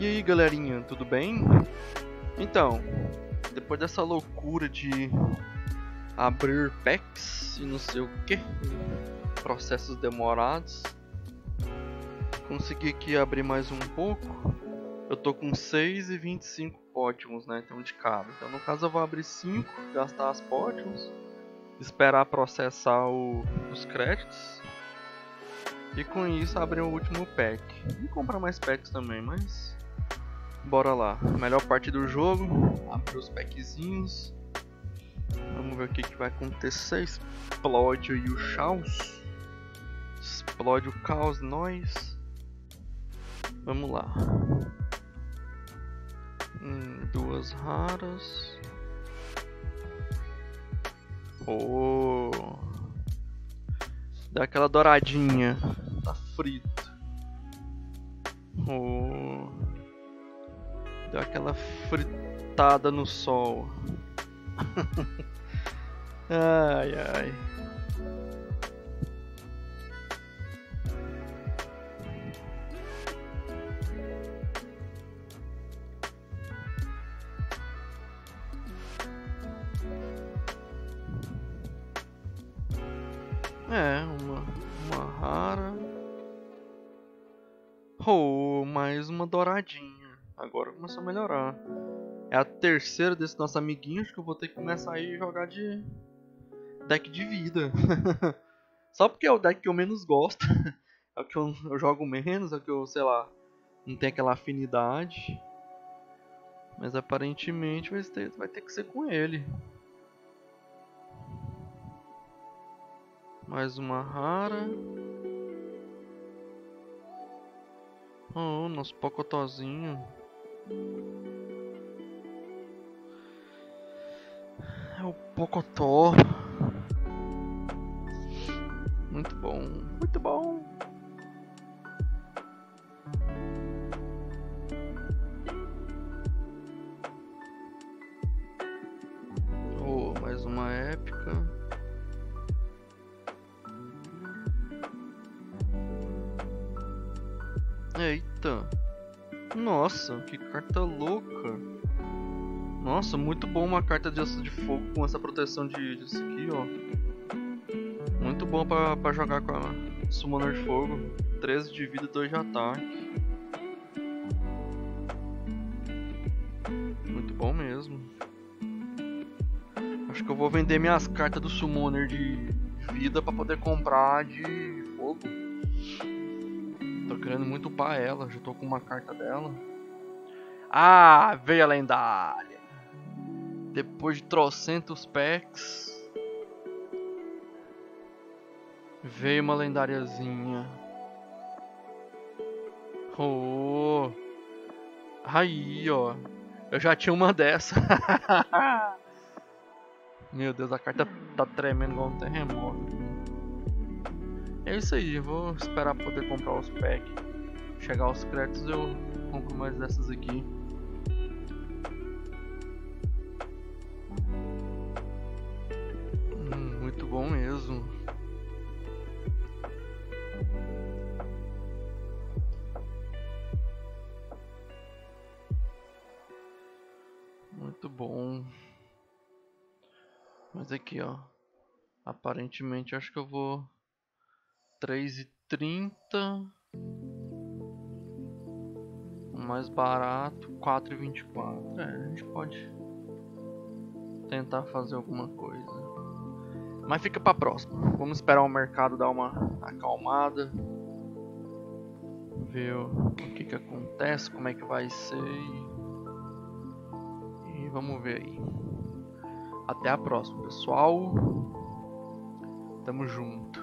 E aí galerinha, tudo bem? Então, depois dessa loucura de abrir packs e não sei o que, processos demorados, consegui aqui abrir mais um pouco. Eu tô com 6 e 25 pótimos, né? Então de cada. Então no caso eu vou abrir 5, gastar as pótimos, esperar processar o, os créditos. E com isso abrir o último pack. E comprar mais packs também, mas Bora lá, melhor parte do jogo, abrir os packzinhos. Vamos ver o que, que vai acontecer. Explode aí o caos. Explode o caos, nós. Vamos lá. Hum, duas raras. Oh. Dá aquela douradinha. Tá frito. Oh. Deu aquela fritada no sol. ai ai. É, uma, uma rara. Oh, mais uma douradinha. Agora começou a melhorar. É a terceira desses nossos amiguinhos que eu vou ter que começar a jogar de deck de vida. Só porque é o deck que eu menos gosto. É o que eu, eu jogo menos, é o que eu, sei lá, não tem aquela afinidade. Mas aparentemente vai ter, vai ter que ser com ele. Mais uma rara. Oh, nosso pocotozinho. É o Pocotó. Muito bom, muito bom. Oh, mais uma épica. Eita. Nossa, que carta louca. Nossa, muito bom uma carta de aço de fogo com essa proteção de, disso aqui, ó. Muito bom pra, jogar com a Summoner de Fogo. 13 de vida e 2 de ataque. Muito bom mesmo. Acho que eu vou vender minhas cartas do Summoner de vida pra poder comprar de fogo querendo muito upar ela, já tô com uma carta dela. Ah, veio a lendária. Depois de trocentos packs. Veio uma lendáriazinha. Oh. Aí, ó. Eu já tinha uma dessa. Meu Deus, a carta tá tremendo igual um terremoto. É isso aí, vou esperar poder comprar os packs. Chegar aos créditos eu compro mais dessas aqui. Hum, muito bom mesmo. Muito bom. Mas aqui, ó. Aparentemente acho que eu vou três e trinta. Mais barato quatro e vinte e quatro. É, a gente pode tentar fazer alguma coisa. Mas fica para próxima. Vamos esperar o mercado dar uma acalmada. Ver o que que acontece como é que vai ser e, e vamos ver aí. Até a próxima pessoal. Tamo junto